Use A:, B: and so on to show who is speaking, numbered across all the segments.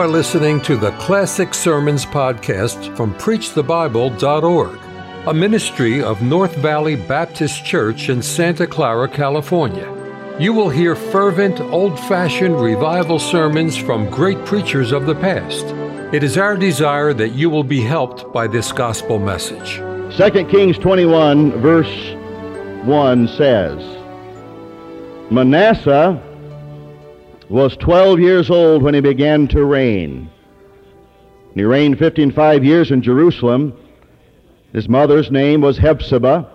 A: are listening to the Classic Sermons podcast from PreachTheBible.org, a ministry of North Valley Baptist Church in Santa Clara, California. You will hear fervent, old fashioned revival sermons from great preachers of the past. It is our desire that you will be helped by this gospel message.
B: 2 Kings 21, verse 1 says Manasseh was 12 years old when he began to reign. He reigned 55 years in Jerusalem. His mother's name was Hephzibah.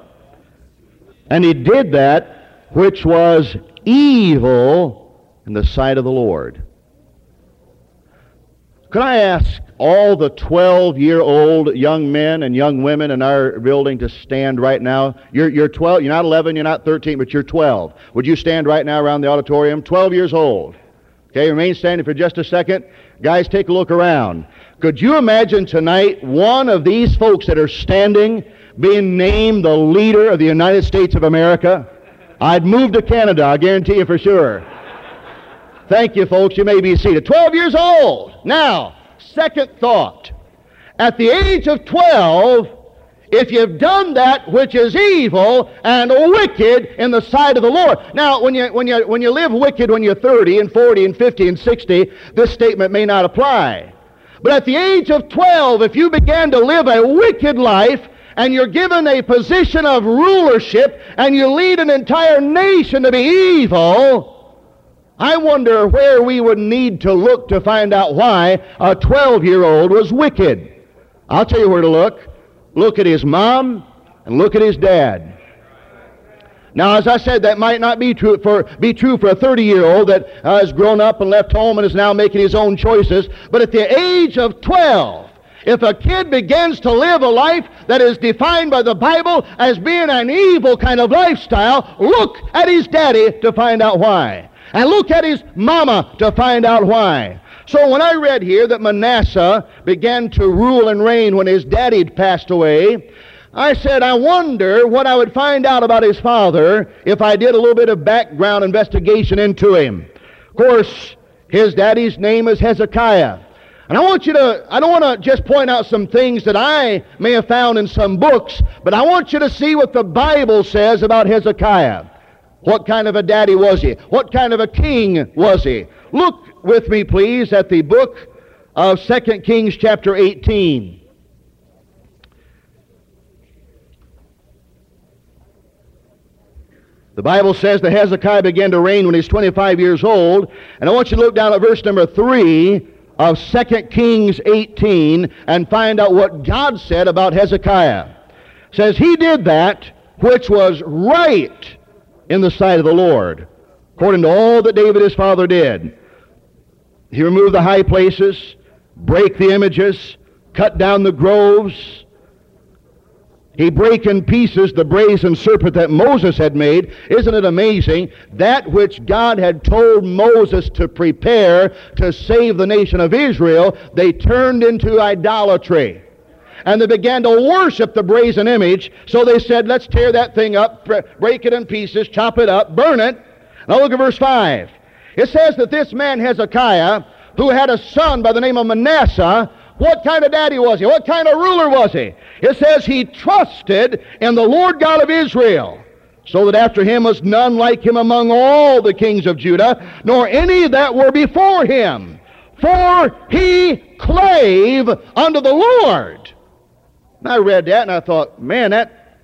B: And he did that which was evil in the sight of the Lord. Could I ask all the 12 year old young men and young women in our building to stand right now? You're, you're 12, you're not 11, you're not 13, but you're 12. Would you stand right now around the auditorium? 12 years old. Okay, remain standing for just a second. Guys, take a look around. Could you imagine tonight one of these folks that are standing being named the leader of the United States of America? I'd move to Canada, I guarantee you for sure. Thank you, folks. You may be seated. 12 years old. Now, second thought. At the age of 12, if you've done that which is evil and wicked in the sight of the Lord. Now, when you, when you, when you live wicked when you're 30 and 40 and 50 and 60, this statement may not apply. But at the age of 12, if you began to live a wicked life, and you're given a position of rulership, and you lead an entire nation to be evil, I wonder where we would need to look to find out why a 12 year old was wicked. I'll tell you where to look look at his mom, and look at his dad. Now, as I said, that might not be true for, be true for a 30 year old that uh, has grown up and left home and is now making his own choices. But at the age of 12, if a kid begins to live a life that is defined by the Bible as being an evil kind of lifestyle, look at his daddy to find out why. And look at his mama to find out why. So when I read here that Manasseh began to rule and reign when his daddy passed away, I said, I wonder what I would find out about his father if I did a little bit of background investigation into him. Of course, his daddy's name is Hezekiah. And I want you to, I don't want to just point out some things that I may have found in some books, but I want you to see what the Bible says about Hezekiah. What kind of a daddy was he? What kind of a king was he? Look with me, please, at the book of 2 Kings, chapter 18. The Bible says that Hezekiah began to reign when he's 25 years old. And I want you to look down at verse number 3 of 2 Kings 18 and find out what God said about Hezekiah. It says, He did that which was right in the sight of the Lord, according to all that David his father did. He removed the high places, break the images, cut down the groves. He break in pieces the brazen serpent that Moses had made. Isn't it amazing? That which God had told Moses to prepare to save the nation of Israel, they turned into idolatry. And they began to worship the brazen image. So they said, let's tear that thing up, break it in pieces, chop it up, burn it. Now look at verse 5. It says that this man Hezekiah, who had a son by the name of Manasseh, what kind of daddy was he? What kind of ruler was he? It says he trusted in the Lord God of Israel, so that after him was none like him among all the kings of Judah, nor any that were before him. For he clave unto the Lord. And I read that and I thought, man, that,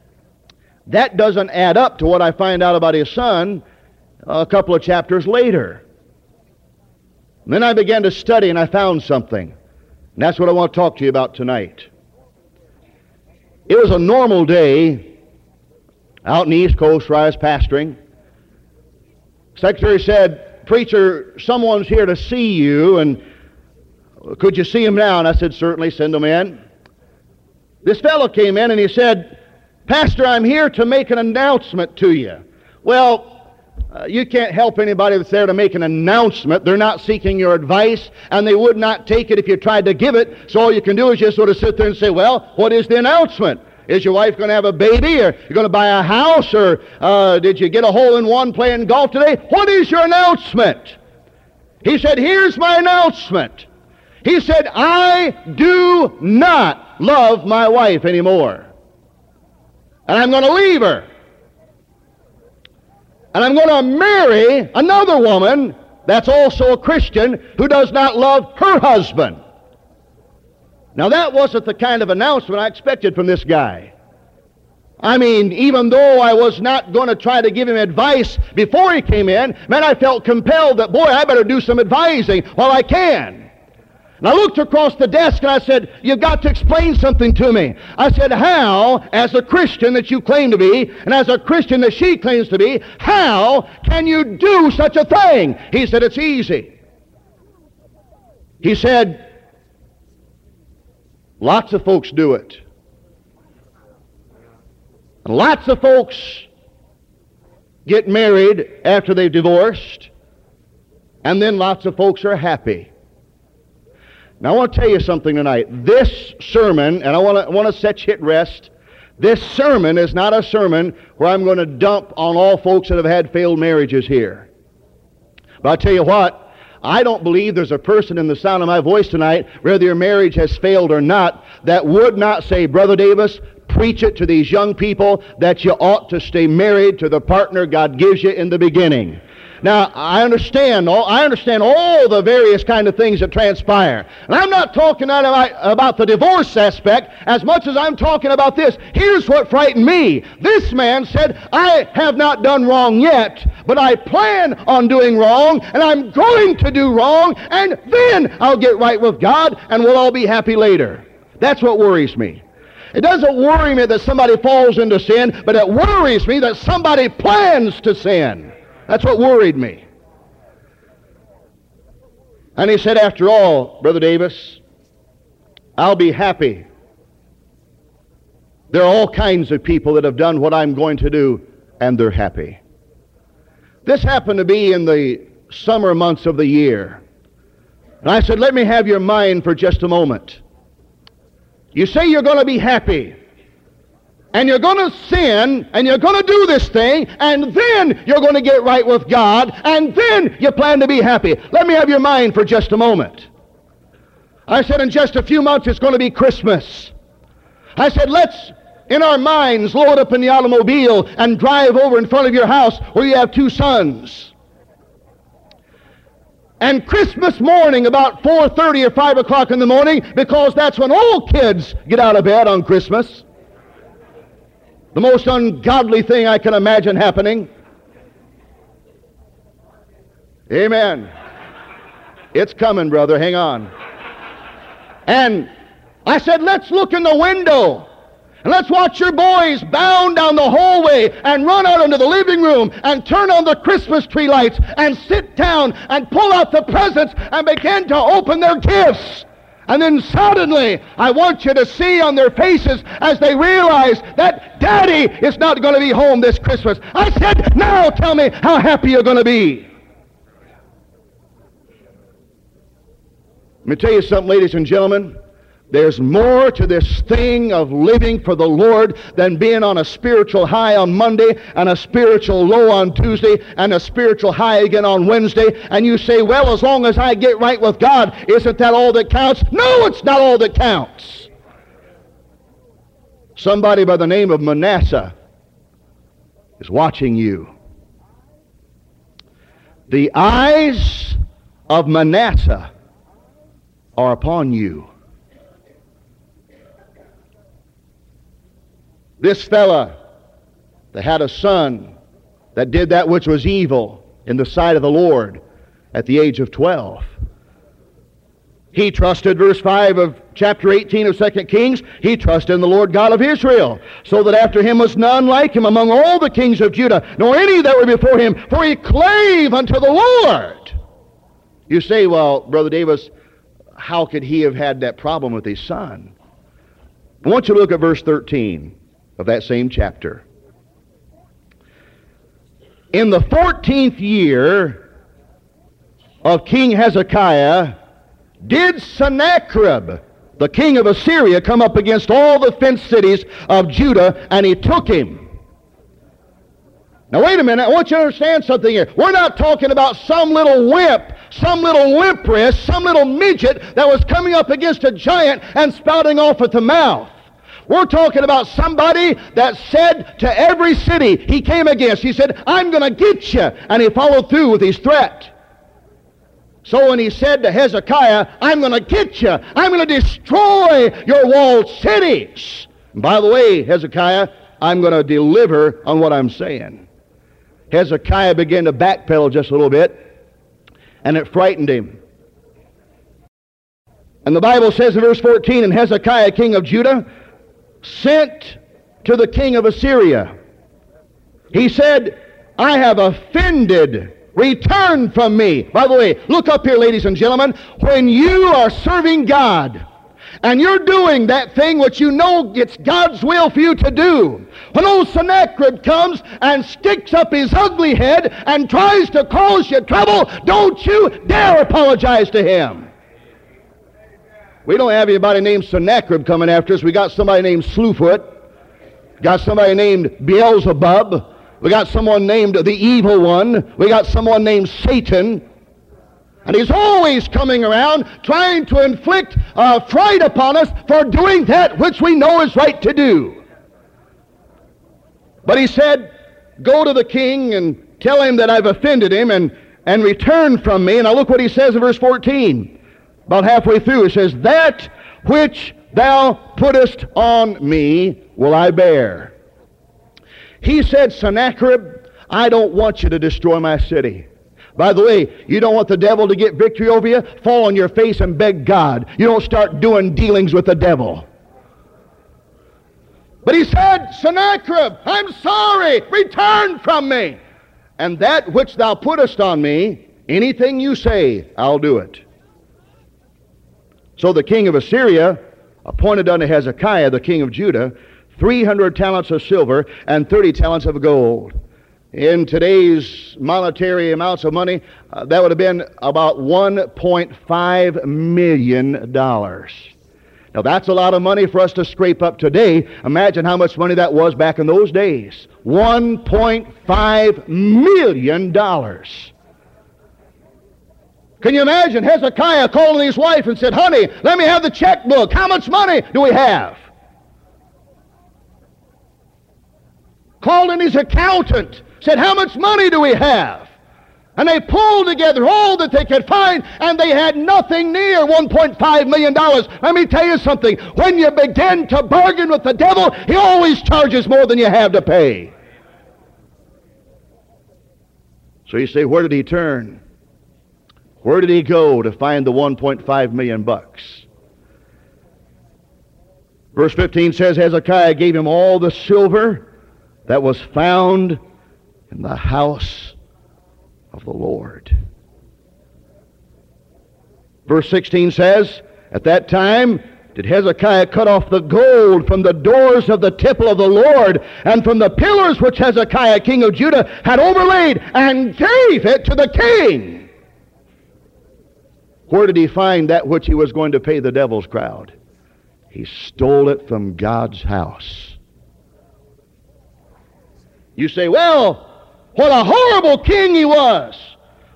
B: that doesn't add up to what I find out about his son a couple of chapters later. And then I began to study and I found something. And that's what I want to talk to you about tonight. It was a normal day out in the East Coast where I was pastoring. Secretary said, Preacher, someone's here to see you, and could you see him now? And I said, Certainly, send him in. This fellow came in and he said, Pastor, I'm here to make an announcement to you. Well, uh, you can't help anybody that's there to make an announcement. They're not seeking your advice, and they would not take it if you tried to give it. So all you can do is just sort of sit there and say, Well, what is the announcement? Is your wife going to have a baby, or you're going to buy a house, or uh, did you get a hole in one playing golf today? What is your announcement? He said, Here's my announcement. He said, I do not love my wife anymore. And I'm going to leave her. And I'm going to marry another woman that's also a Christian who does not love her husband. Now, that wasn't the kind of announcement I expected from this guy. I mean, even though I was not going to try to give him advice before he came in, man, I felt compelled that, boy, I better do some advising while I can. And I looked across the desk and I said, You've got to explain something to me. I said, How, as a Christian that you claim to be, and as a Christian that she claims to be, how can you do such a thing? He said, It's easy. He said, Lots of folks do it. And lots of folks get married after they've divorced, and then lots of folks are happy. Now, I want to tell you something tonight. This sermon, and I want to, want to set you at rest, this sermon is not a sermon where I'm going to dump on all folks that have had failed marriages here. But I'll tell you what, I don't believe there's a person in the sound of my voice tonight, whether your marriage has failed or not, that would not say, Brother Davis, preach it to these young people that you ought to stay married to the partner God gives you in the beginning. Now, I understand all, I understand all the various kind of things that transpire. And I'm not talking about, about the divorce aspect as much as I'm talking about this. Here's what frightened me. This man said, I have not done wrong yet, but I plan on doing wrong, and I'm going to do wrong, and then I'll get right with God, and we'll all be happy later. That's what worries me. It doesn't worry me that somebody falls into sin, but it worries me that somebody plans to sin. That's what worried me. And he said, After all, Brother Davis, I'll be happy. There are all kinds of people that have done what I'm going to do, and they're happy. This happened to be in the summer months of the year. And I said, Let me have your mind for just a moment. You say you're going to be happy and you're going to sin, and you're going to do this thing, and then you're going to get right with God, and then you plan to be happy. Let me have your mind for just a moment. I said, in just a few months, it's going to be Christmas. I said, let's, in our minds, load up in the automobile and drive over in front of your house where you have two sons. And Christmas morning, about 4.30 or 5 o'clock in the morning, because that's when all kids get out of bed on Christmas. The most ungodly thing I can imagine happening. Amen. It's coming, brother. Hang on. And I said, let's look in the window. And let's watch your boys bound down the hallway and run out into the living room and turn on the Christmas tree lights and sit down and pull out the presents and begin to open their gifts. And then suddenly, I want you to see on their faces as they realize that Daddy is not going to be home this Christmas. I said, now tell me how happy you're going to be. Let me tell you something, ladies and gentlemen. There's more to this thing of living for the Lord than being on a spiritual high on Monday and a spiritual low on Tuesday and a spiritual high again on Wednesday. And you say, well, as long as I get right with God, isn't that all that counts? No, it's not all that counts. Somebody by the name of Manasseh is watching you. The eyes of Manasseh are upon you. This fella that had a son that did that which was evil in the sight of the Lord at the age of 12. He trusted, verse 5 of chapter 18 of 2 Kings, he trusted in the Lord God of Israel, so that after him was none like him among all the kings of Judah, nor any that were before him, for he clave unto the Lord. You say, well, Brother Davis, how could he have had that problem with his son? I want you to look at verse 13 of that same chapter. In the 14th year of King Hezekiah, did Sennacherib, the king of Assyria, come up against all the fenced cities of Judah, and he took him. Now, wait a minute. I want you to understand something here. We're not talking about some little wimp, some little limp wrist, some little midget that was coming up against a giant and spouting off at the mouth. We're talking about somebody that said to every city he came against, he said, I'm going to get you. And he followed through with his threat. So when he said to Hezekiah, I'm going to get you, I'm going to destroy your walled cities. And by the way, Hezekiah, I'm going to deliver on what I'm saying. Hezekiah began to backpedal just a little bit, and it frightened him. And the Bible says in verse 14, and Hezekiah, king of Judah, sent to the king of Assyria. He said, I have offended. Return from me. By the way, look up here, ladies and gentlemen. When you are serving God, and you're doing that thing which you know it's God's will for you to do. When old Sennacherib comes and sticks up his ugly head and tries to cause you trouble, don't you dare apologize to him. We don't have anybody named Sennacherib coming after us. We got somebody named Slewfoot. Got somebody named Beelzebub. We got someone named the Evil One. We got someone named Satan. And he's always coming around trying to inflict uh, fright upon us for doing that which we know is right to do. But he said, Go to the king and tell him that I've offended him and, and return from me. And now look what he says in verse 14. About halfway through, it says, That which thou puttest on me will I bear. He said, Sennacherib, I don't want you to destroy my city. By the way, you don't want the devil to get victory over you? Fall on your face and beg God. You don't start doing dealings with the devil. But he said, Sennacherib, I'm sorry, return from me. And that which thou puttest on me, anything you say, I'll do it. So the king of Assyria appointed unto Hezekiah, the king of Judah, 300 talents of silver and 30 talents of gold. In today's monetary amounts of money, uh, that would have been about $1.5 million. Now, that's a lot of money for us to scrape up today. Imagine how much money that was back in those days $1.5 million. Can you imagine Hezekiah calling his wife and said, Honey, let me have the checkbook. How much money do we have? Called in his accountant, said, How much money do we have? And they pulled together all that they could find, and they had nothing near $1.5 million. Let me tell you something. When you begin to bargain with the devil, he always charges more than you have to pay. So you say, where did he turn? Where did he go to find the 1.5 million bucks? Verse 15 says Hezekiah gave him all the silver that was found in the house of the Lord. Verse 16 says, At that time did Hezekiah cut off the gold from the doors of the temple of the Lord and from the pillars which Hezekiah, king of Judah, had overlaid and gave it to the king. Where did he find that which he was going to pay the devil's crowd? He stole it from God's house. You say, well, what a horrible king he was.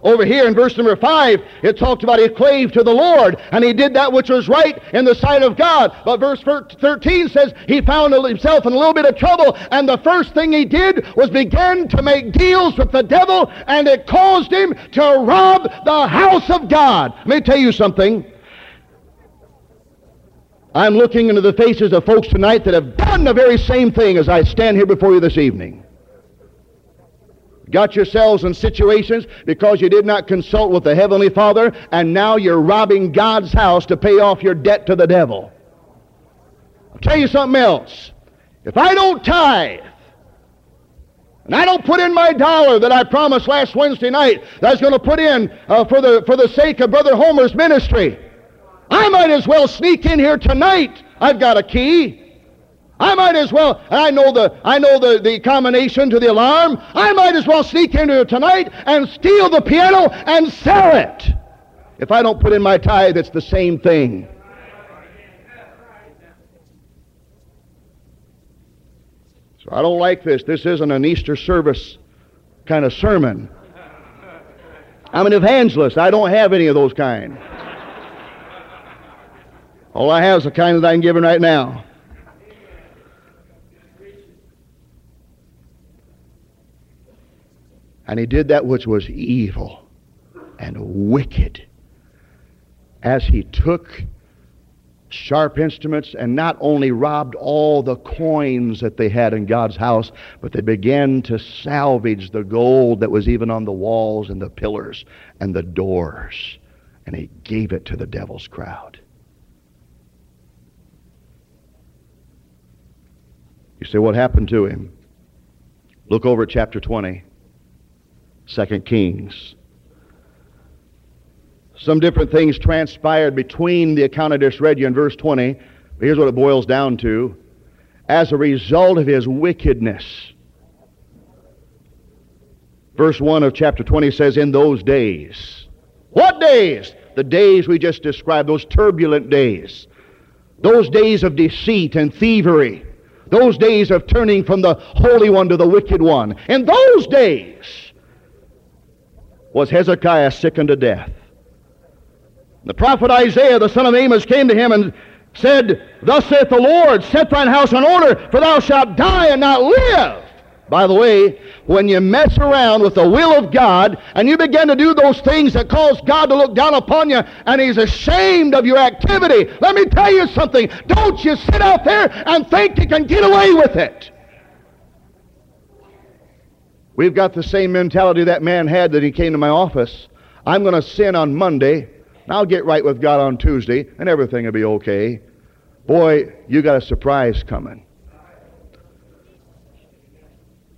B: Over here in verse number 5, it talked about he clave to the Lord, and he did that which was right in the sight of God. But verse 13 says he found himself in a little bit of trouble, and the first thing he did was begin to make deals with the devil, and it caused him to rob the house of God. Let me tell you something. I'm looking into the faces of folks tonight that have done the very same thing as I stand here before you this evening. Got yourselves in situations because you did not consult with the Heavenly Father, and now you're robbing God's house to pay off your debt to the devil. I'll tell you something else. If I don't tithe, and I don't put in my dollar that I promised last Wednesday night that I was going to put in uh, for, the, for the sake of Brother Homer's ministry, I might as well sneak in here tonight. I've got a key. I might as well, I know the I know the, the combination to the alarm. I might as well sneak into it tonight and steal the piano and sell it. If I don't put in my tithe, it's the same thing. So I don't like this. This isn't an Easter service kind of sermon. I'm an evangelist. I don't have any of those kind. All I have is the kind that I'm giving right now. And he did that which was evil and wicked as he took sharp instruments and not only robbed all the coins that they had in God's house, but they began to salvage the gold that was even on the walls and the pillars and the doors. And he gave it to the devil's crowd. You say, what happened to him? Look over at chapter 20, 2 Kings. Some different things transpired between the account I just read you in verse 20. But here's what it boils down to. As a result of his wickedness, verse 1 of chapter 20 says, In those days. What days? The days we just described, those turbulent days. Those days of deceit and thievery. Those days of turning from the Holy One to the wicked one. In those days was Hezekiah sick unto death. The prophet Isaiah, the son of Amos, came to him and said, Thus saith the Lord, set thine house in order, for thou shalt die and not live. By the way, when you mess around with the will of God and you begin to do those things that cause God to look down upon you and He's ashamed of your activity, let me tell you something. Don't you sit out there and think you can get away with it. We've got the same mentality that man had that he came to my office. I'm going to sin on Monday I'll get right with God on Tuesday and everything will be okay. Boy, you got a surprise coming.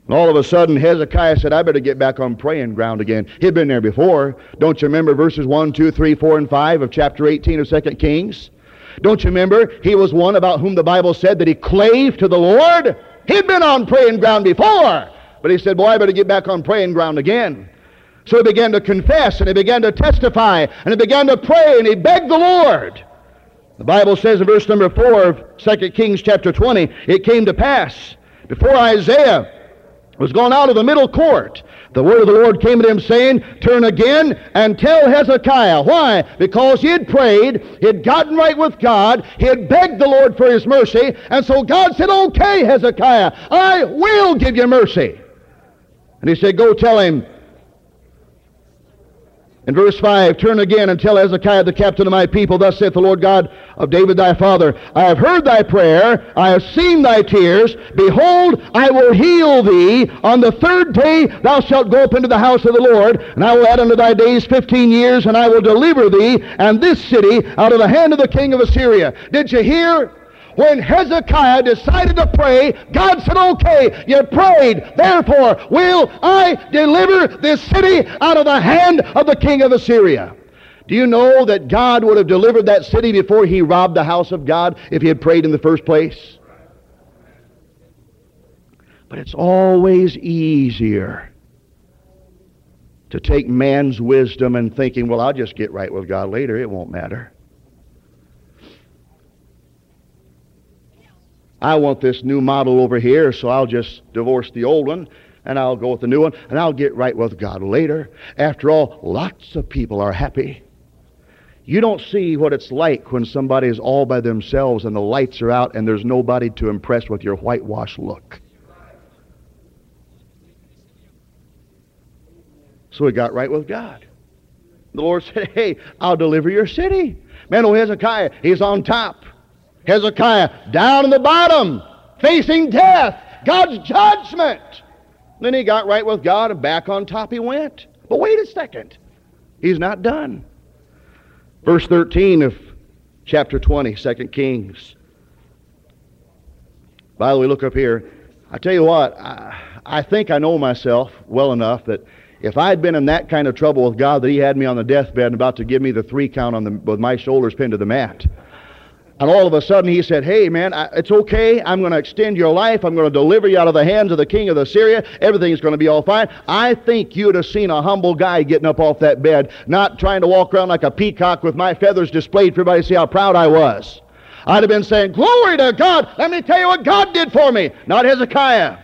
B: And all of a sudden, Hezekiah said, I better get back on praying ground again. He'd been there before. Don't you remember verses 1, 2, 3, 4, and 5 of chapter 18 of 2 Kings? Don't you remember he was one about whom the Bible said that he clave to the Lord? He'd been on praying ground before. But he said, Boy, I better get back on praying ground again. So he began to confess and he began to testify and he began to pray and he begged the Lord. The Bible says in verse number 4 of 2 Kings chapter 20, it came to pass before Isaiah was gone out of the middle court. The word of the Lord came to him saying, Turn again and tell Hezekiah. Why? Because he had prayed, he had gotten right with God, he had begged the Lord for his mercy, and so God said, Okay, Hezekiah, I will give you mercy. And he said, Go tell him, in verse 5, turn again and tell Hezekiah the captain of my people, Thus saith the Lord God of David thy father, I have heard thy prayer, I have seen thy tears. Behold, I will heal thee. On the third day thou shalt go up into the house of the Lord, and I will add unto thy days fifteen years, and I will deliver thee and this city out of the hand of the king of Assyria. Did you hear? When Hezekiah decided to pray, God said, okay, you prayed, therefore will I deliver this city out of the hand of the king of Assyria. Do you know that God would have delivered that city before he robbed the house of God if he had prayed in the first place? But it's always easier to take man's wisdom and thinking, well, I'll just get right with God later. It won't matter. I want this new model over here, so I'll just divorce the old one and I'll go with the new one and I'll get right with God later. After all, lots of people are happy. You don't see what it's like when somebody is all by themselves and the lights are out and there's nobody to impress with your whitewash look. So he got right with God. The Lord said, Hey, I'll deliver your city. Man, oh Hezekiah, he's on top. Hezekiah down in the bottom, facing death, God's judgment. Then he got right with God and back on top he went. But wait a second. He's not done. Verse 13 of chapter 20, 2 Kings. By the way, look up here. I tell you what, I, I think I know myself well enough that if I'd been in that kind of trouble with God that He had me on the deathbed and about to give me the three count on the, with my shoulders pinned to the mat, and all of a sudden he said, Hey, man, it's okay. I'm going to extend your life. I'm going to deliver you out of the hands of the king of Assyria. Everything's going to be all fine. I think you'd have seen a humble guy getting up off that bed, not trying to walk around like a peacock with my feathers displayed for everybody to see how proud I was. I'd have been saying, Glory to God. Let me tell you what God did for me. Not Hezekiah.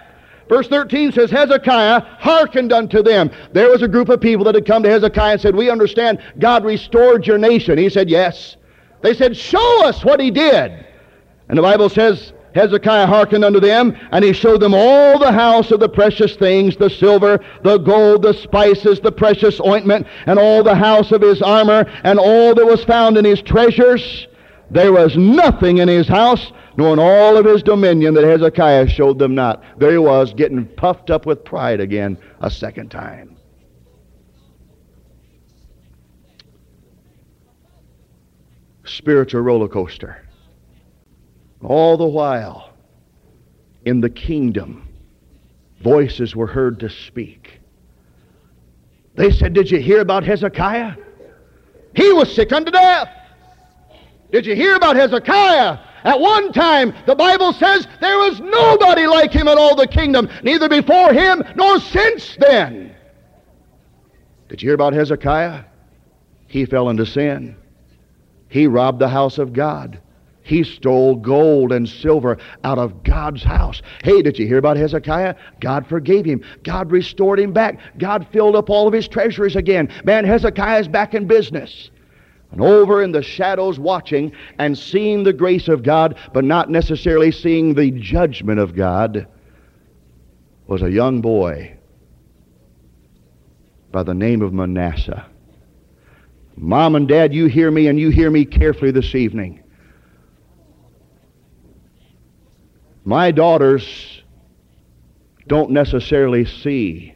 B: Verse 13 says, Hezekiah hearkened unto them. There was a group of people that had come to Hezekiah and said, We understand God restored your nation. He said, Yes. They said, Show us what he did. And the Bible says, Hezekiah hearkened unto them, and he showed them all the house of the precious things, the silver, the gold, the spices, the precious ointment, and all the house of his armor, and all that was found in his treasures. There was nothing in his house, nor in all of his dominion that Hezekiah showed them not. There he was, getting puffed up with pride again a second time. Spiritual roller coaster. All the while, in the kingdom, voices were heard to speak. They said, Did you hear about Hezekiah? He was sick unto death. Did you hear about Hezekiah? At one time, the Bible says there was nobody like him in all the kingdom, neither before him nor since then. Did you hear about Hezekiah? He fell into sin. He robbed the house of God. He stole gold and silver out of God's house. Hey, did you hear about Hezekiah? God forgave him. God restored him back. God filled up all of his treasuries again. Man, Hezekiah's back in business. And over in the shadows watching and seeing the grace of God, but not necessarily seeing the judgment of God, was a young boy by the name of Manasseh. Mom and Dad, you hear me and you hear me carefully this evening. My daughters don't necessarily see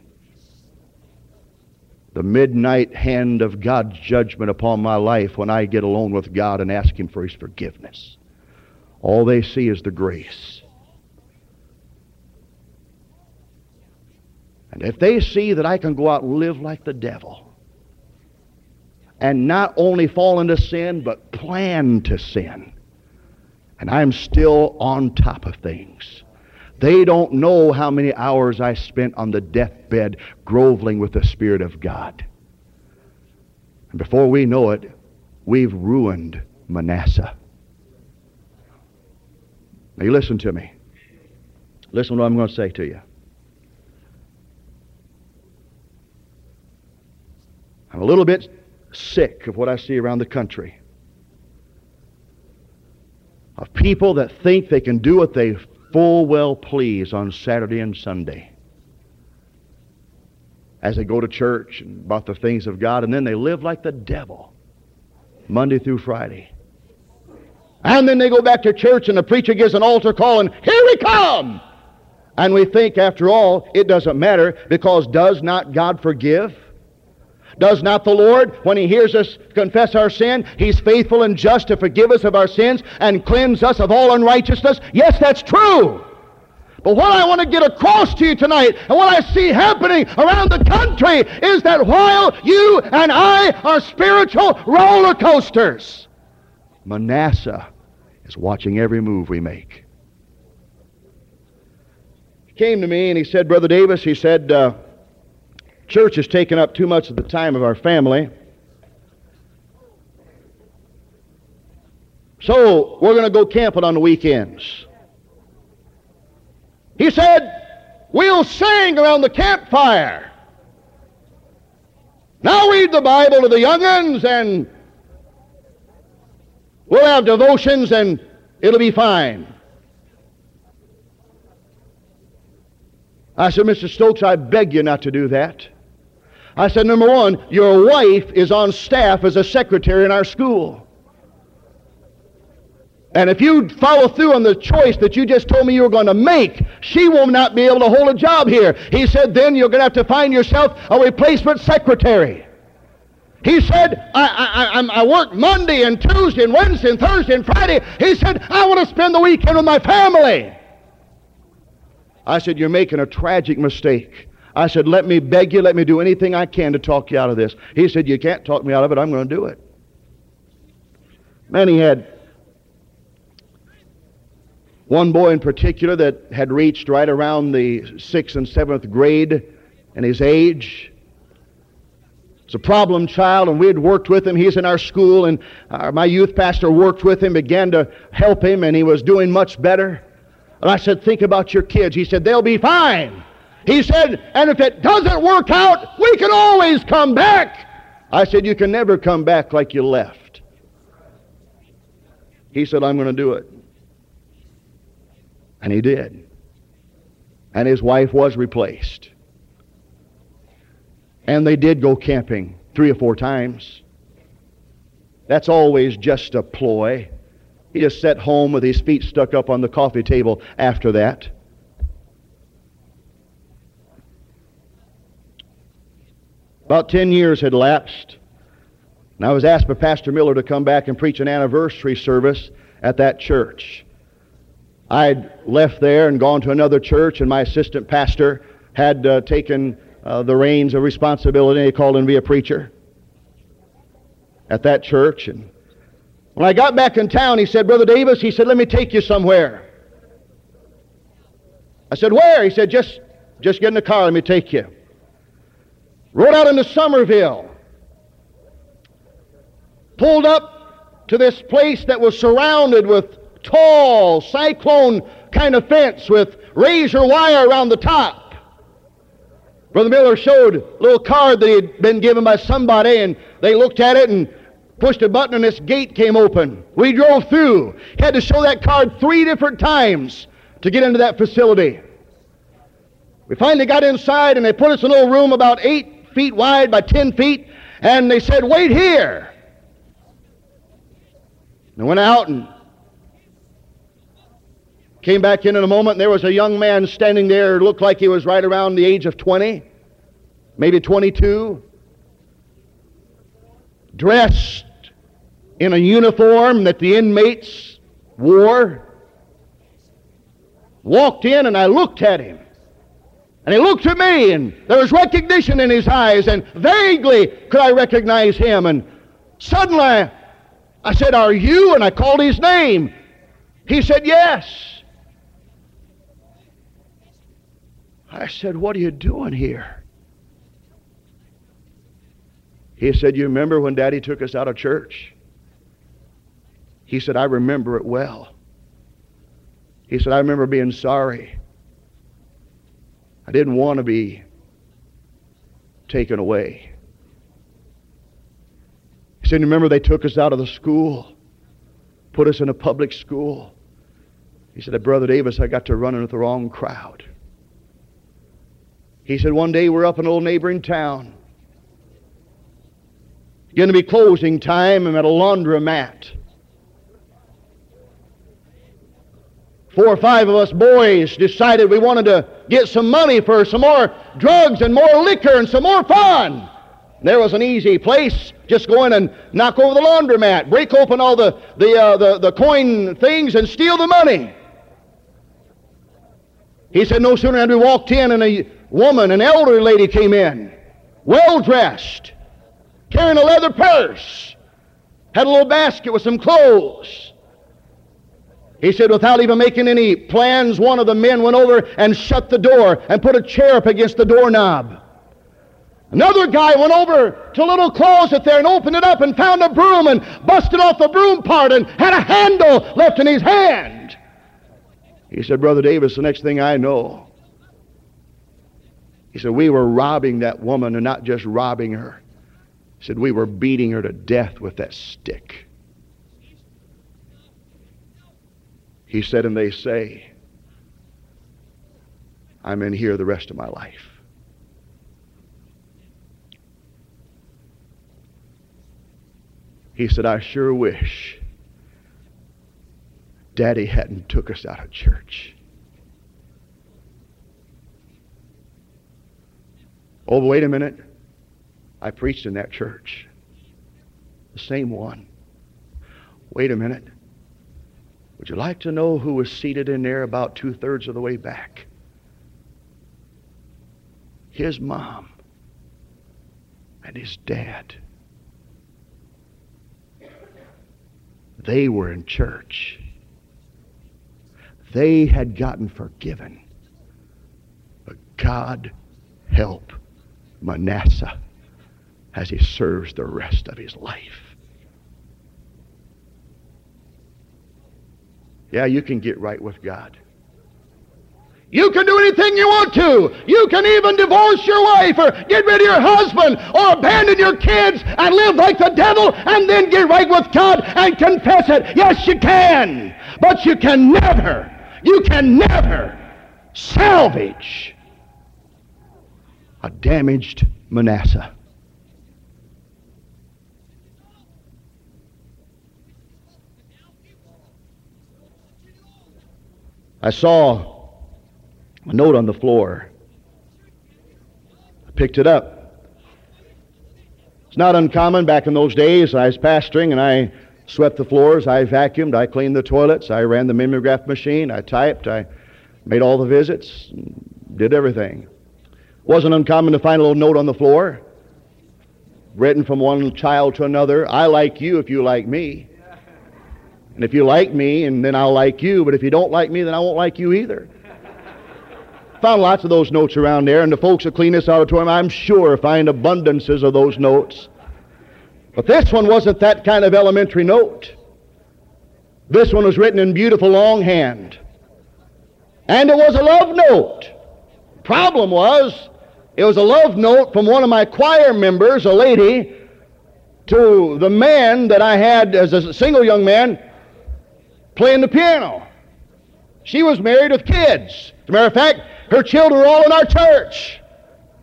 B: the midnight hand of God's judgment upon my life when I get alone with God and ask Him for His forgiveness. All they see is the grace. And if they see that I can go out and live like the devil and not only fall into sin, but plan to sin, and I'm still on top of things. They don't know how many hours I spent on the deathbed groveling with the Spirit of God. And before we know it, we've ruined Manasseh. Now you listen to me. Listen to what I'm going to say to you. I'm a little bit sick of what I see around the country of people that think they can do what they full well please on Saturday and Sunday as they go to church and about the things of God, and then they live like the devil Monday through Friday. And then they go back to church and the preacher gives an altar call and here we come! And we think, after all, it doesn't matter because does not God forgive? Does not the Lord, when He hears us confess our sin, He's faithful and just to forgive us of our sins and cleanse us of all unrighteousness? Yes, that's true. But what I want to get across to you tonight, and what I see happening around the country, is that while you and I are spiritual roller coasters, Manasseh is watching every move we make. He came to me and he said, Brother Davis, he said, uh, Church has taken up too much of the time of our family. So we're going to go camping on the weekends. He said, We'll sing around the campfire. Now read the Bible to the young'uns and we'll have devotions and it'll be fine. I said, Mr. Stokes, I beg you not to do that. I said, number one, your wife is on staff as a secretary in our school. And if you follow through on the choice that you just told me you were going to make, she will not be able to hold a job here. He said, then you're going to have to find yourself a replacement secretary. He said, I, I, I, work Monday and Tuesday and Wednesday and Thursday and Friday. He said, I want to spend the weekend with my family. I said, You're making a tragic mistake. I said, Let me beg you, let me do anything I can to talk you out of this. He said, You can't talk me out of it, I'm going to do it. Man, he had one boy in particular that had reached right around the sixth and seventh grade in his age. It's a problem child, and we had worked with him. He's in our school, and our, my youth pastor worked with him, began to help him, and he was doing much better. And I said, Think about your kids. He said, They'll be fine. He said, And if it doesn't work out, we can always come back. I said, You can never come back like you left. He said, I'm going to do it. And he did. And his wife was replaced. And they did go camping three or four times. That's always just a ploy. He just sat home with his feet stuck up on the coffee table after that. About 10 years had lapsed. And I was asked by Pastor Miller to come back and preach an anniversary service at that church. I'd left there and gone to another church, and my assistant pastor had uh, taken uh, the reins of responsibility. He called to be a preacher at that church. And when I got back in town, he said, Brother Davis, he said, let me take you somewhere. I said, where? He said, just, just get in the car, let me take you. Rode out into Somerville. Pulled up to this place that was surrounded with tall cyclone kind of fence with razor wire around the top. Brother Miller showed a little card that he had been given by somebody, and they looked at it and pushed a button, and this gate came open. We drove through. Had to show that card three different times to get into that facility. We finally got inside, and they put us in a little room about eight feet wide by ten feet, and they said, Wait here. I went out and Came back in in a moment, and there was a young man standing there, looked like he was right around the age of 20, maybe 22, dressed in a uniform that the inmates wore. Walked in, and I looked at him. And he looked at me, and there was recognition in his eyes, and vaguely could I recognize him. And suddenly I said, Are you? And I called his name. He said, Yes. I said, What are you doing here? He said, You remember when Daddy took us out of church? He said, I remember it well. He said, I remember being sorry. I didn't want to be taken away. He said, Remember, they took us out of the school, put us in a public school. He said, Brother Davis, I got to run with the wrong crowd. He said, One day we're up in a little neighboring town. It's going to be closing time. I'm at a laundromat. Four or five of us boys decided we wanted to get some money for some more drugs and more liquor and some more fun. There was an easy place. Just go in and knock over the laundromat, break open all the, the, uh, the, the coin things, and steal the money. He said, No sooner had we walked in and a woman, an elderly lady came in, well dressed, carrying a leather purse, had a little basket with some clothes. He said, without even making any plans, one of the men went over and shut the door and put a chair up against the doorknob. Another guy went over to a little closet there and opened it up and found a broom and busted off the broom part and had a handle left in his hand. He said, Brother Davis, the next thing I know, he said, We were robbing that woman and not just robbing her. He said, We were beating her to death with that stick. He said, And they say, I'm in here the rest of my life. He said, I sure wish Daddy hadn't took us out of church. Oh, wait a minute. I preached in that church. The same one. Wait a minute. Would you like to know who was seated in there about two thirds of the way back? His mom and his dad. They were in church. They had gotten forgiven. But God help Manasseh as he serves the rest of his life. Yeah, you can get right with God. You can do anything you want to. You can even divorce your wife or get rid of your husband or abandon your kids and live like the devil and then get right with God and confess it. Yes, you can. But you can never, you can never salvage a damaged Manasseh. I saw a note on the floor. I picked it up. It's not uncommon back in those days. I was pastoring and I swept the floors, I vacuumed, I cleaned the toilets, I ran the mimeograph machine, I typed, I made all the visits, did everything. It Wasn't uncommon to find a little note on the floor, written from one child to another. I like you if you like me. And if you like me, and then I'll like you. But if you don't like me, then I won't like you either. Found lots of those notes around there, and the folks that clean this auditorium, I'm sure, find abundances of those notes. But this one wasn't that kind of elementary note. This one was written in beautiful longhand. And it was a love note. Problem was, it was a love note from one of my choir members, a lady, to the man that I had as a single young man playing the piano. She was married with kids. As a matter of fact, her children were all in our church.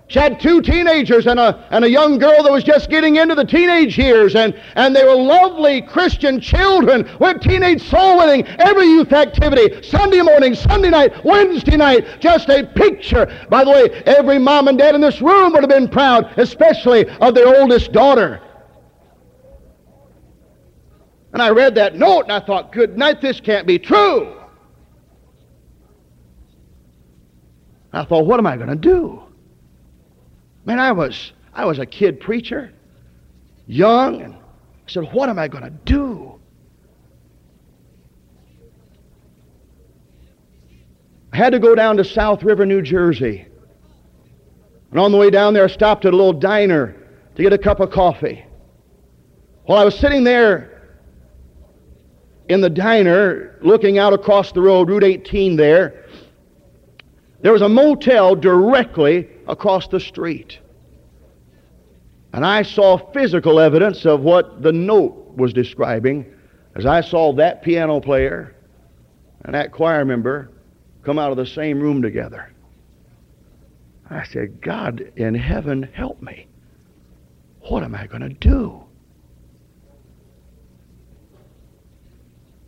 B: She had two teenagers and a, and a young girl that was just getting into the teenage years, and, and they were lovely Christian children. Went teenage soul winning, every youth activity, Sunday morning, Sunday night, Wednesday night. Just a picture. By the way, every mom and dad in this room would have been proud, especially of their oldest daughter. And I read that note and I thought, good night, this can't be true. I thought, what am I going to do? Man, I was, I was a kid preacher, young, and I said, what am I going to do? I had to go down to South River, New Jersey. And on the way down there, I stopped at a little diner to get a cup of coffee. While I was sitting there in the diner, looking out across the road, Route 18 there, there was a motel directly across the street. And I saw physical evidence of what the note was describing as I saw that piano player and that choir member come out of the same room together. I said, God in heaven, help me. What am I going to do?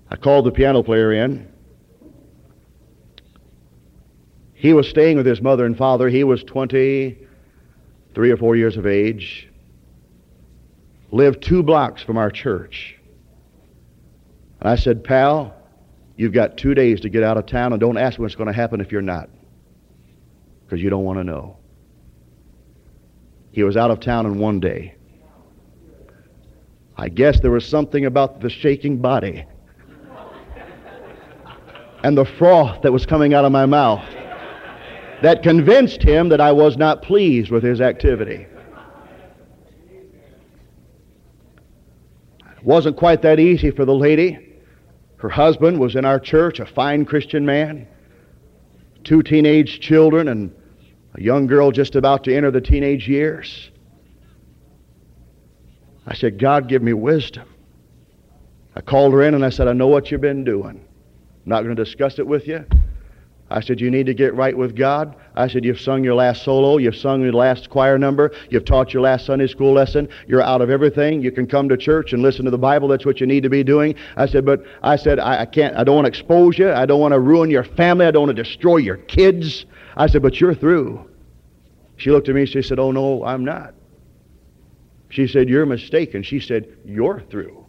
B: I called the piano player in. He was staying with his mother and father. He was 23 or 4 years of age. Lived two blocks from our church. And I said, Pal, you've got two days to get out of town, and don't ask what's going to happen if you're not, because you don't want to know. He was out of town in one day. I guess there was something about the shaking body and the froth that was coming out of my mouth that convinced him that I was not pleased with his activity. It wasn't quite that easy for the lady. Her husband was in our church, a fine Christian man, two teenage children, and a young girl just about to enter the teenage years. I said, God, give me wisdom. I called her in and I said, I know what you've been doing. I'm not going to discuss it with you. I said, You need to get right with God. I said, You've sung your last solo. You've sung your last choir number. You've taught your last Sunday school lesson. You're out of everything. You can come to church and listen to the Bible. That's what you need to be doing. I said, But I said, I, I can't, I don't want to expose you. I don't want to ruin your family. I don't want to destroy your kids. I said, But you're through. She looked at me. She said, Oh, no, I'm not. She said, You're mistaken. She said, You're through.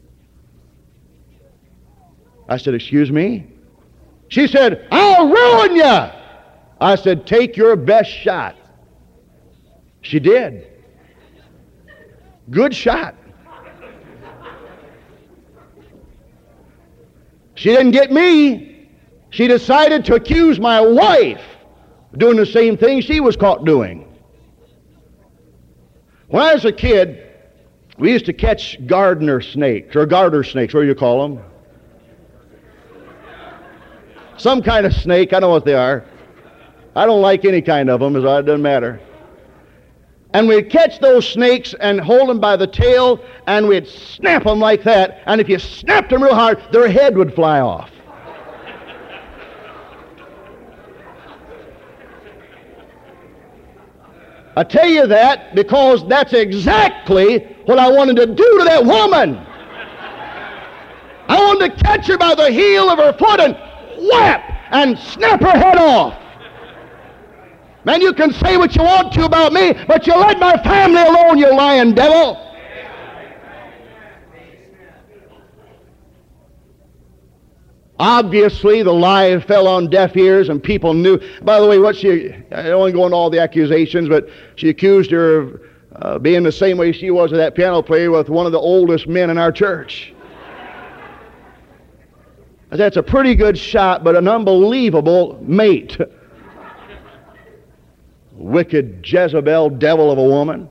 B: I said, Excuse me? She said, I'll ruin you. I said, Take your best shot. She did. Good shot. She didn't get me. She decided to accuse my wife of doing the same thing she was caught doing. When I was a kid, we used to catch gardener snakes, or garter snakes, what do you call them? Some kind of snake, I know what they are. I don't like any kind of them, so it doesn't matter. And we'd catch those snakes and hold them by the tail, and we'd snap them like that. And if you snapped them real hard, their head would fly off. I tell you that because that's exactly what I wanted to do to that woman. I wanted to catch her by the heel of her foot and whap and snap her head off. Man, you can say what you want to about me, but you let my family alone, you lying devil. Obviously, the lie fell on deaf ears, and people knew. By the way, what she, I don't want to go into all the accusations, but she accused her of uh, being the same way she was with that piano player with one of the oldest men in our church. That's a pretty good shot, but an unbelievable mate. Wicked Jezebel devil of a woman.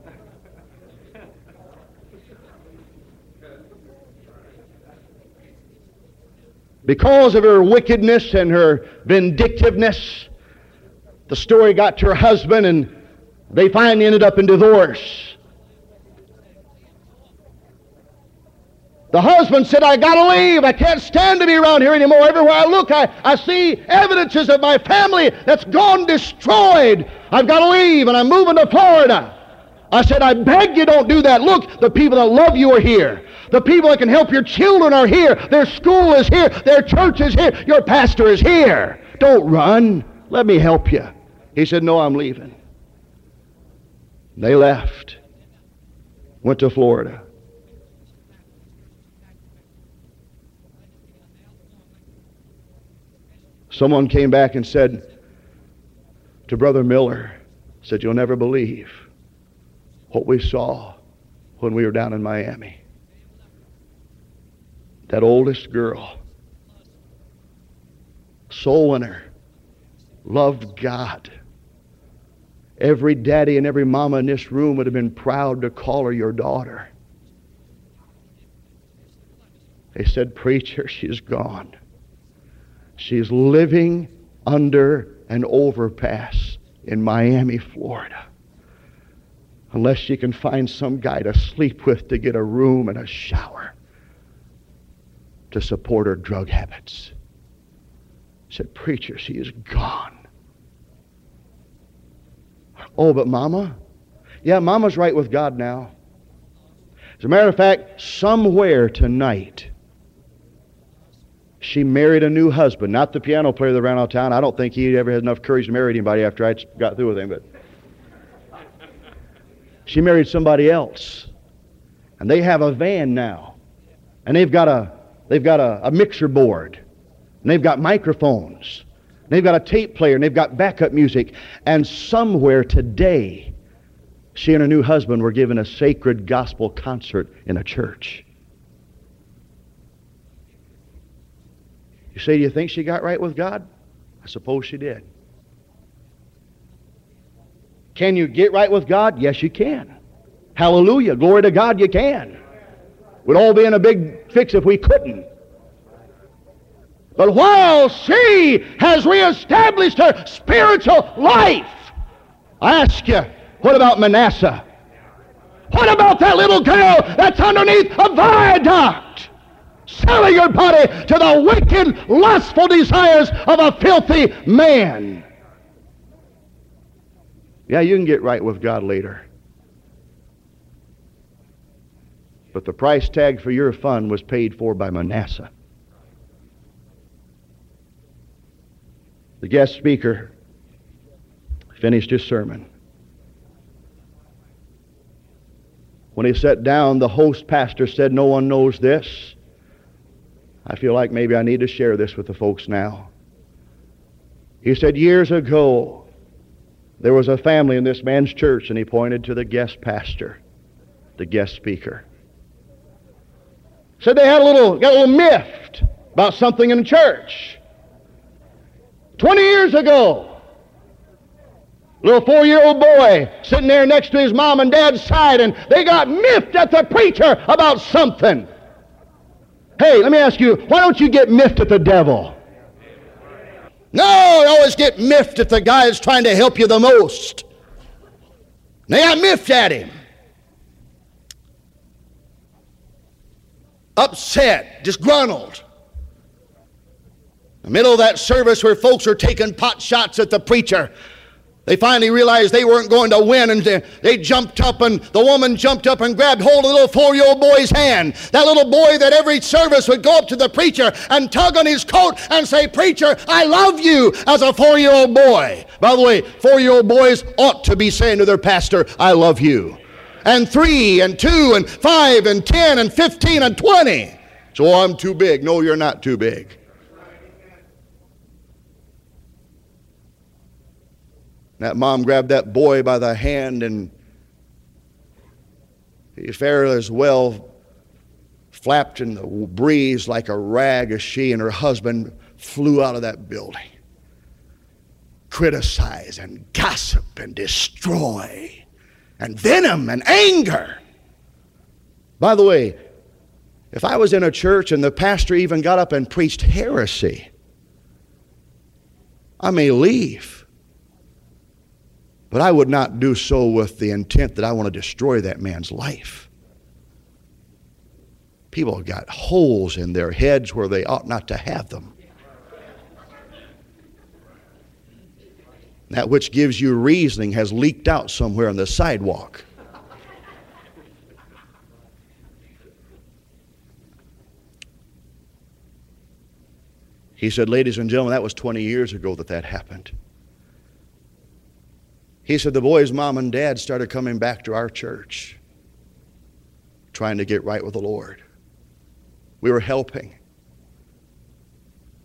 B: Because of her wickedness and her vindictiveness, the story got to her husband and they finally ended up in divorce. The husband said, I gotta leave. I can't stand to be around here anymore. Everywhere I look, I, I see evidences of my family that's gone destroyed. I've got to leave and I'm moving to Florida. I said, I beg you don't do that. Look, the people that love you are here. The people that can help your children are here. Their school is here. Their church is here. Your pastor is here. Don't run. Let me help you. He said, No, I'm leaving. They left. Went to Florida. Someone came back and said to Brother Miller, said, You'll never believe what we saw when we were down in Miami. That oldest girl, soul winner, loved God. Every daddy and every mama in this room would have been proud to call her your daughter. They said, Preacher, she's gone. She's living under an overpass in Miami, Florida unless she can find some guy to sleep with to get a room and a shower to support her drug habits. said, Preacher, she is gone. Oh, but Mama? Yeah, Mama's right with God now. As a matter of fact, somewhere tonight, she married a new husband, not the piano player that ran out of town. I don't think he ever had enough courage to marry anybody after I got through with him, but she married somebody else. And they have a van now. And they've got a, they've got a, a mixer board. And they've got microphones. And they've got a tape player. And they've got backup music. And somewhere today, she and her new husband were given a sacred gospel concert in a church. You say, do you think she got right with God? I suppose she did. Can you get right with God? Yes, you can. Hallelujah. Glory to God, you can. We'd all be in a big fix if we couldn't. But while she has reestablished her spiritual life, I ask you, what about Manasseh? What about that little girl that's underneath a viaduct? Selling your body to the wicked, lustful desires of a filthy man. Yeah, you can get right with God later. But the price tag for your fun was paid for by Manasseh. The guest speaker finished his sermon. When he sat down, the host pastor said, No one knows this. I feel like maybe I need to share this with the folks now. He said, Years ago, there was a family in this man's church, and he pointed to the guest pastor, the guest speaker. Said they had a little, got a little miffed about something in the church. Twenty years ago, little four-year-old boy sitting there next to his mom and dad's side, and they got miffed at the preacher about something. Hey, let me ask you, why don't you get miffed at the devil? No, you always get miffed at the guy that's trying to help you the most. They got miffed at him. Upset, disgruntled. In the middle of that service where folks are taking pot shots at the preacher, they finally realized they weren't going to win, and they jumped up, and the woman jumped up and grabbed hold of the little four year old boy's hand. That little boy that every service would go up to the preacher and tug on his coat and say, Preacher, I love you, as a four year old boy. By the way, four year old boys ought to be saying to their pastor, I love you. And three, and two, and five, and ten, and fifteen, and twenty. So I'm too big. No, you're not too big. That mom grabbed that boy by the hand and he fairly as well flapped in the breeze like a rag as she and her husband flew out of that building. Criticize and gossip and destroy and venom and anger. By the way, if I was in a church and the pastor even got up and preached heresy, I may leave. But I would not do so with the intent that I want to destroy that man's life. People have got holes in their heads where they ought not to have them. That which gives you reasoning has leaked out somewhere on the sidewalk. He said, Ladies and gentlemen, that was 20 years ago that that happened. He said the boy's mom and dad started coming back to our church, trying to get right with the Lord. We were helping.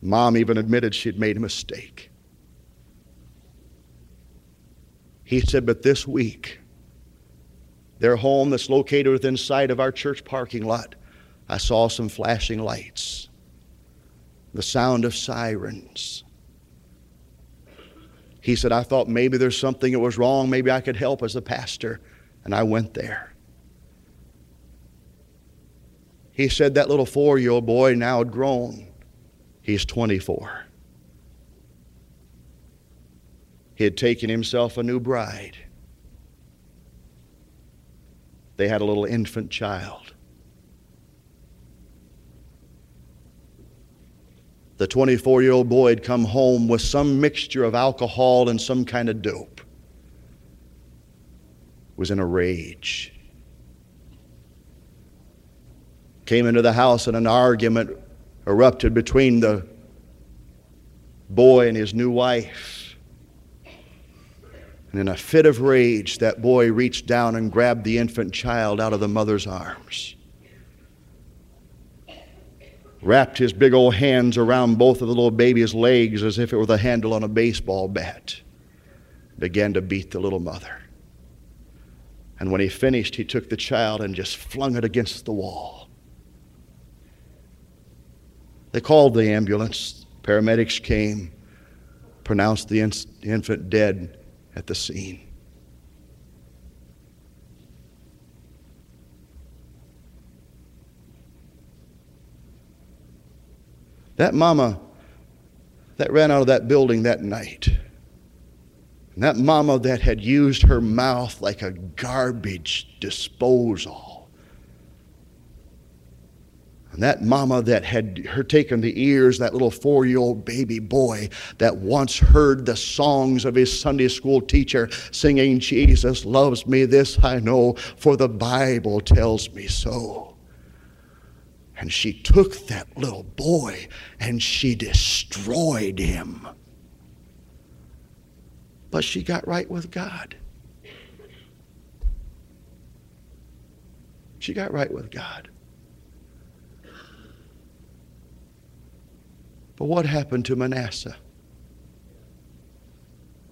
B: Mom even admitted she'd made a mistake. He said, but this week, their home that's located within sight of our church parking lot, I saw some flashing lights, the sound of sirens. He said, I thought maybe there's something that was wrong. Maybe I could help as a pastor. And I went there. He said that little four year old boy now had grown. He's 24. He had taken himself a new bride. They had a little infant child. The 24 year old boy had come home with some mixture of alcohol and some kind of dope. Was in a rage. Came into the house and an argument erupted between the boy and his new wife. And in a fit of rage, that boy reached down and grabbed the infant child out of the mother's arms wrapped his big old hands around both of the little baby's legs as if it were the handle on a baseball bat, began to beat the little mother. And when he finished, he took the child and just flung it against the wall. They called the ambulance. Paramedics came, pronounced the infant dead at the scene. That mama that ran out of that building that night, and that mama that had used her mouth like a garbage disposal, and that mama that had her taken the ears, that little four year old baby boy that once heard the songs of his Sunday school teacher singing, Jesus loves me, this I know, for the Bible tells me so. And she took that little boy and she destroyed him. But she got right with God. She got right with God. But what happened to Manasseh?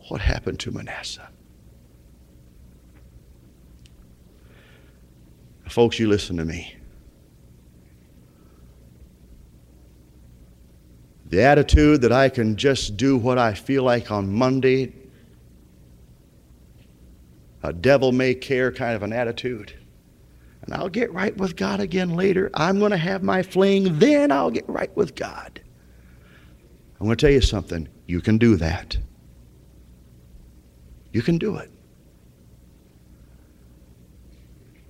B: What happened to Manasseh? Folks, you listen to me. The attitude that I can just do what I feel like on Monday, a devil may care kind of an attitude. And I'll get right with God again later. I'm going to have my fling, then I'll get right with God. I'm going to tell you something. You can do that. You can do it.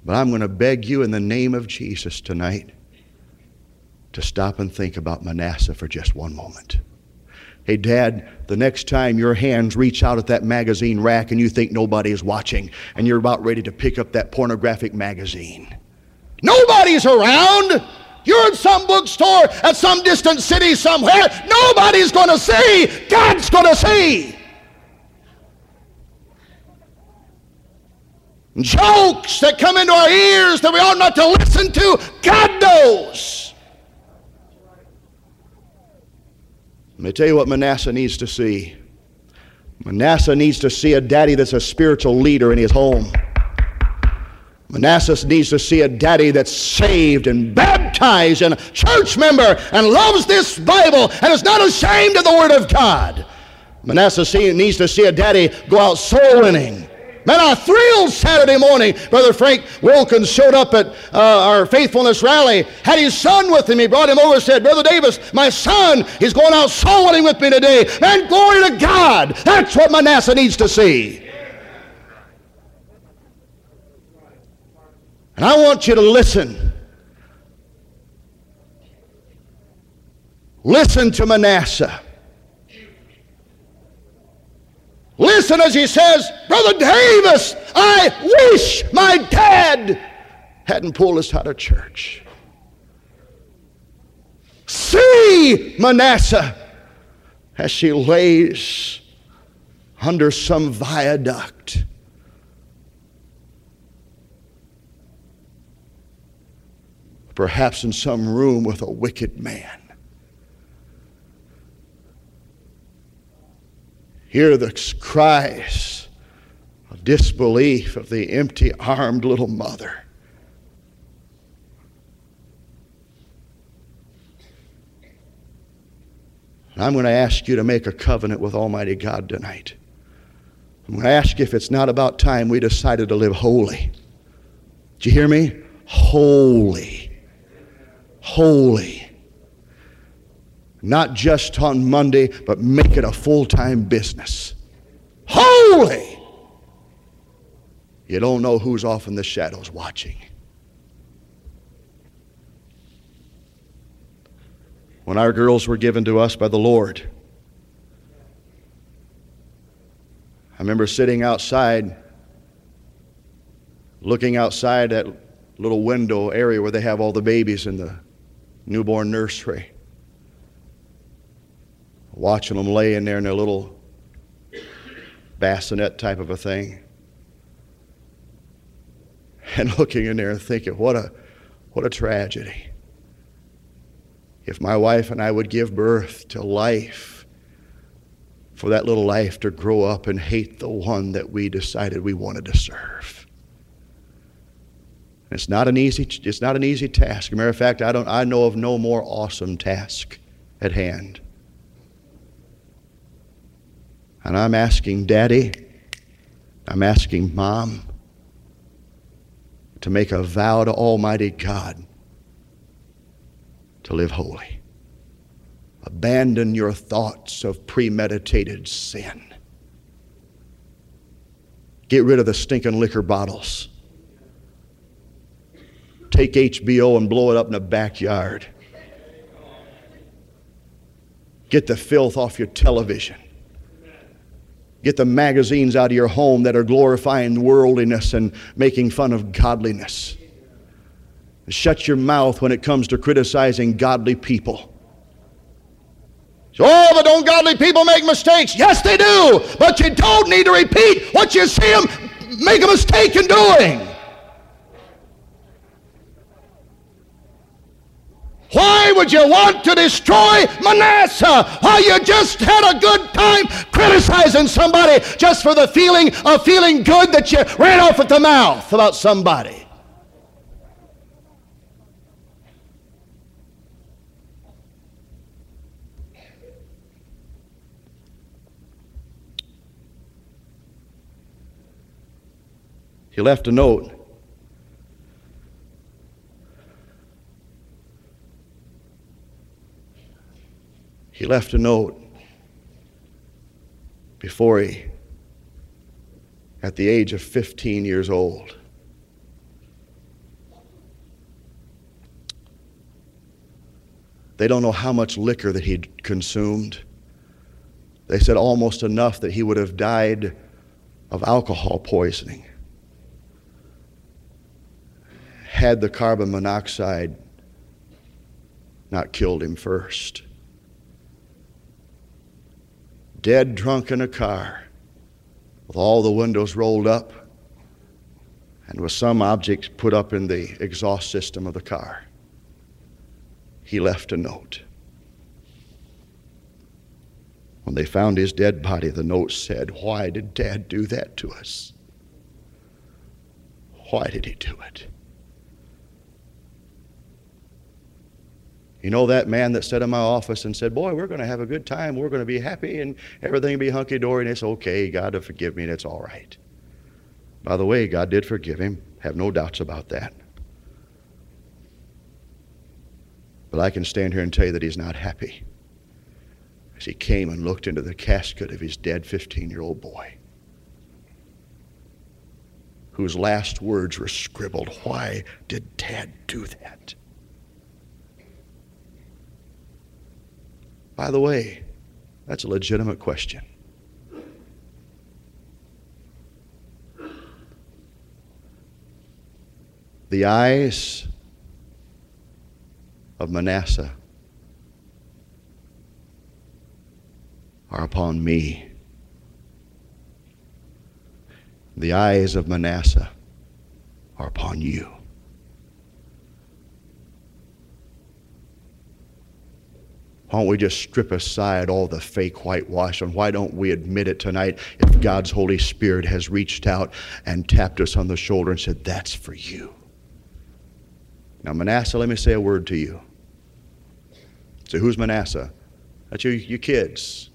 B: But I'm going to beg you in the name of Jesus tonight to stop and think about Manasseh for just one moment. Hey, Dad, the next time your hands reach out at that magazine rack and you think nobody is watching and you're about ready to pick up that pornographic magazine, nobody's around. You're in some bookstore at some distant city somewhere. Nobody's going to see. God's going to see. Jokes that come into our ears that we ought not to listen to, God knows. Let me tell you what Manasseh needs to see. Manasseh needs to see a daddy that's a spiritual leader in his home. Manasseh needs to see a daddy that's saved and baptized and a church member and loves this Bible and is not ashamed of the Word of God. Manasseh needs to see a daddy go out soul winning Man, I thrilled Saturday morning. Brother Frank Wilkins showed up at uh, our faithfulness rally, had his son with him. He brought him over and said, Brother Davis, my son is going out soul winning with me today. Man, glory to God. That's what Manasseh needs to see. And I want you to listen. Listen to Manasseh. Listen as he says, Brother Davis, I wish my dad hadn't pulled us out of church. See Manasseh as she lays under some viaduct. Perhaps in some room with a wicked man. Hear the cries of disbelief of the empty armed little mother. I'm going to ask you to make a covenant with Almighty God tonight. I'm going to ask you if it's not about time we decided to live holy. Do you hear me? Holy. Holy not just on Monday, but make it a full time business. Holy! You don't know who's off in the shadows watching. When our girls were given to us by the Lord, I remember sitting outside, looking outside that little window area where they have all the babies in the newborn nursery watching them laying there in their little bassinet type of a thing. And looking in there and thinking, what a, what a tragedy. If my wife and I would give birth to life, for that little life to grow up and hate the one that we decided we wanted to serve. It's not an easy, it's not an easy task. As a matter of fact, I, don't, I know of no more awesome task at hand. And I'm asking Daddy, I'm asking Mom to make a vow to Almighty God to live holy. Abandon your thoughts of premeditated sin. Get rid of the stinking liquor bottles. Take HBO and blow it up in the backyard. Get the filth off your television. Get the magazines out of your home that are glorifying worldliness and making fun of godliness. Shut your mouth when it comes to criticizing godly people. So, oh, but don't godly people make mistakes? Yes, they do. But you don't need to repeat what you see them make a mistake in doing. Why would you want to destroy Manasseh? Why you just had a good time criticizing somebody just for the feeling of feeling good that you ran off at the mouth about somebody? He left a note he left a note. before he, at the age of 15 years old, They don't know how much liquor that he'd consumed. They said almost enough that he would have died of alcohol poisoning had the carbon monoxide not killed him first. Dead drunk in a car with all the windows rolled up and with some objects put up in the exhaust system of the car he left a note. When they found his dead body, the note said, Why did Dad do that to us? Why did he do it? You know that man that sat in my office and said, Boy, we're going to have a good time. We're going to be happy and everything will be hunky dory and it's okay. God will forgive me and it's all right. By the way, God did forgive him. Have no doubts about that. But I can stand here and tell you that he's not happy. As he came and looked into the casket of his dead 15 year old boy, whose last words were scribbled Why did Dad do that? By the way, that's a legitimate question. The eyes of Manasseh are upon me. The eyes of Manasseh are upon you. Why don't we just strip aside all the fake whitewash and why don't we admit it tonight if God's Holy Spirit has reached out and tapped us on the shoulder and said, That's for you? Now, Manasseh, let me say a word to you. So who's Manasseh? That's you, you kids.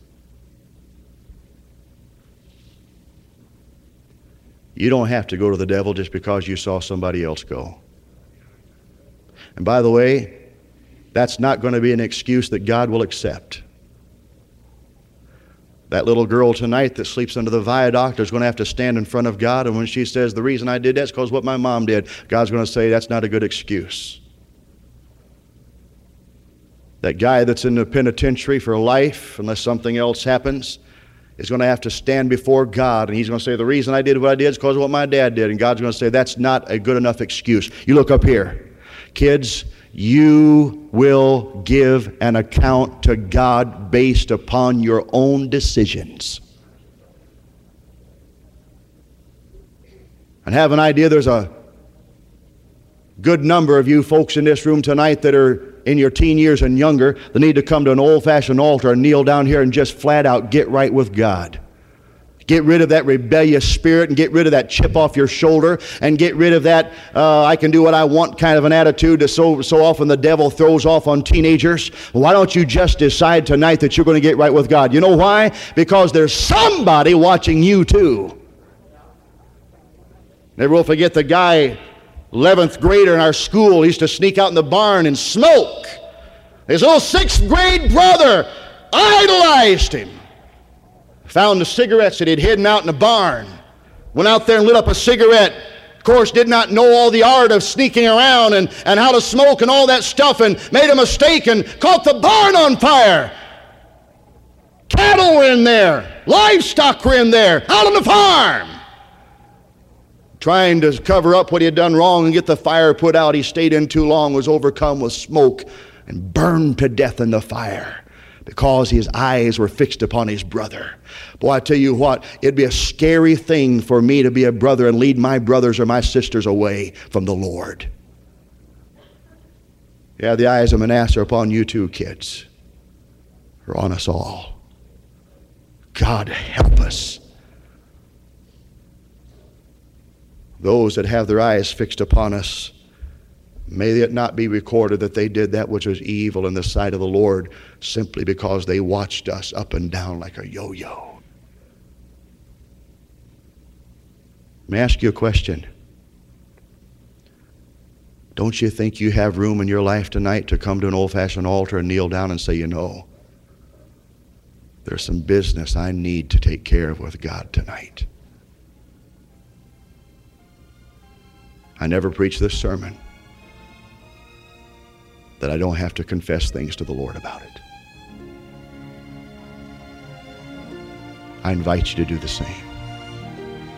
B: You don't have to go to the devil just because you saw somebody else go. And by the way, that's not going to be an excuse that God will accept. That little girl tonight that sleeps under the viaduct is going to have to stand in front of God, and when she says, The reason I did that is because what my mom did, God's going to say, That's not a good excuse. That guy that's in the penitentiary for life, unless something else happens, is going to have to stand before God and he's going to say, The reason I did what I did is because of what my dad did. And God's going to say, That's not a good enough excuse. You look up here. Kids, you will give an account to God based upon your own decisions. And have an idea there's a good number of you folks in this room tonight that are in your teen years and younger that need to come to an old fashioned altar and kneel down here and just flat out get right with God. Get rid of that rebellious spirit and get rid of that chip off your shoulder and get rid of that uh, I can do what I want kind of an attitude that so, so often the devil throws off on teenagers. Why don't you just decide tonight that you're going to get right with God? You know why? Because there's somebody watching you too. Never will forget the guy 11th grader in our school used to sneak out in the barn and smoke. His little sixth grade brother idolized him. Found the cigarettes that he'd hidden out in the barn. Went out there and lit up a cigarette. Of course, did not know all the art of sneaking around and, and how to smoke and all that stuff and made a mistake and caught the barn on fire. Cattle were in there. Livestock were in there. Out on the farm trying to cover up what he had done wrong and get the fire put out. He stayed in too long, was overcome with smoke, and burned to death in the fire because his eyes were fixed upon his brother. Boy, I tell you what, it'd be a scary thing for me to be a brother and lead my brothers or my sisters away from the Lord. Yeah, the eyes of Manasseh are upon you too, kids, are on us all. God help us those that have their eyes fixed upon us. May it not be recorded that they did that which was evil in the sight of the Lord simply because they watched us up and down like a yo yo. May I ask you a question? Don't you think you have room in your life tonight to come to an old fashioned altar and kneel down and say, you know, There's some business I need to take care of with God tonight. I never preach this sermon that I don't have to confess things to the Lord about it. I invite you to do the same.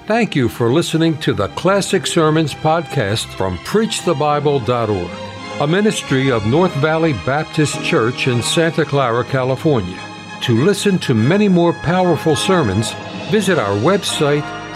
A: Thank you for listening to the Classic Sermons podcast from PreachTheBible.org, a ministry of North Valley Baptist Church in Santa Clara, California. To listen to many more powerful sermons, visit our website,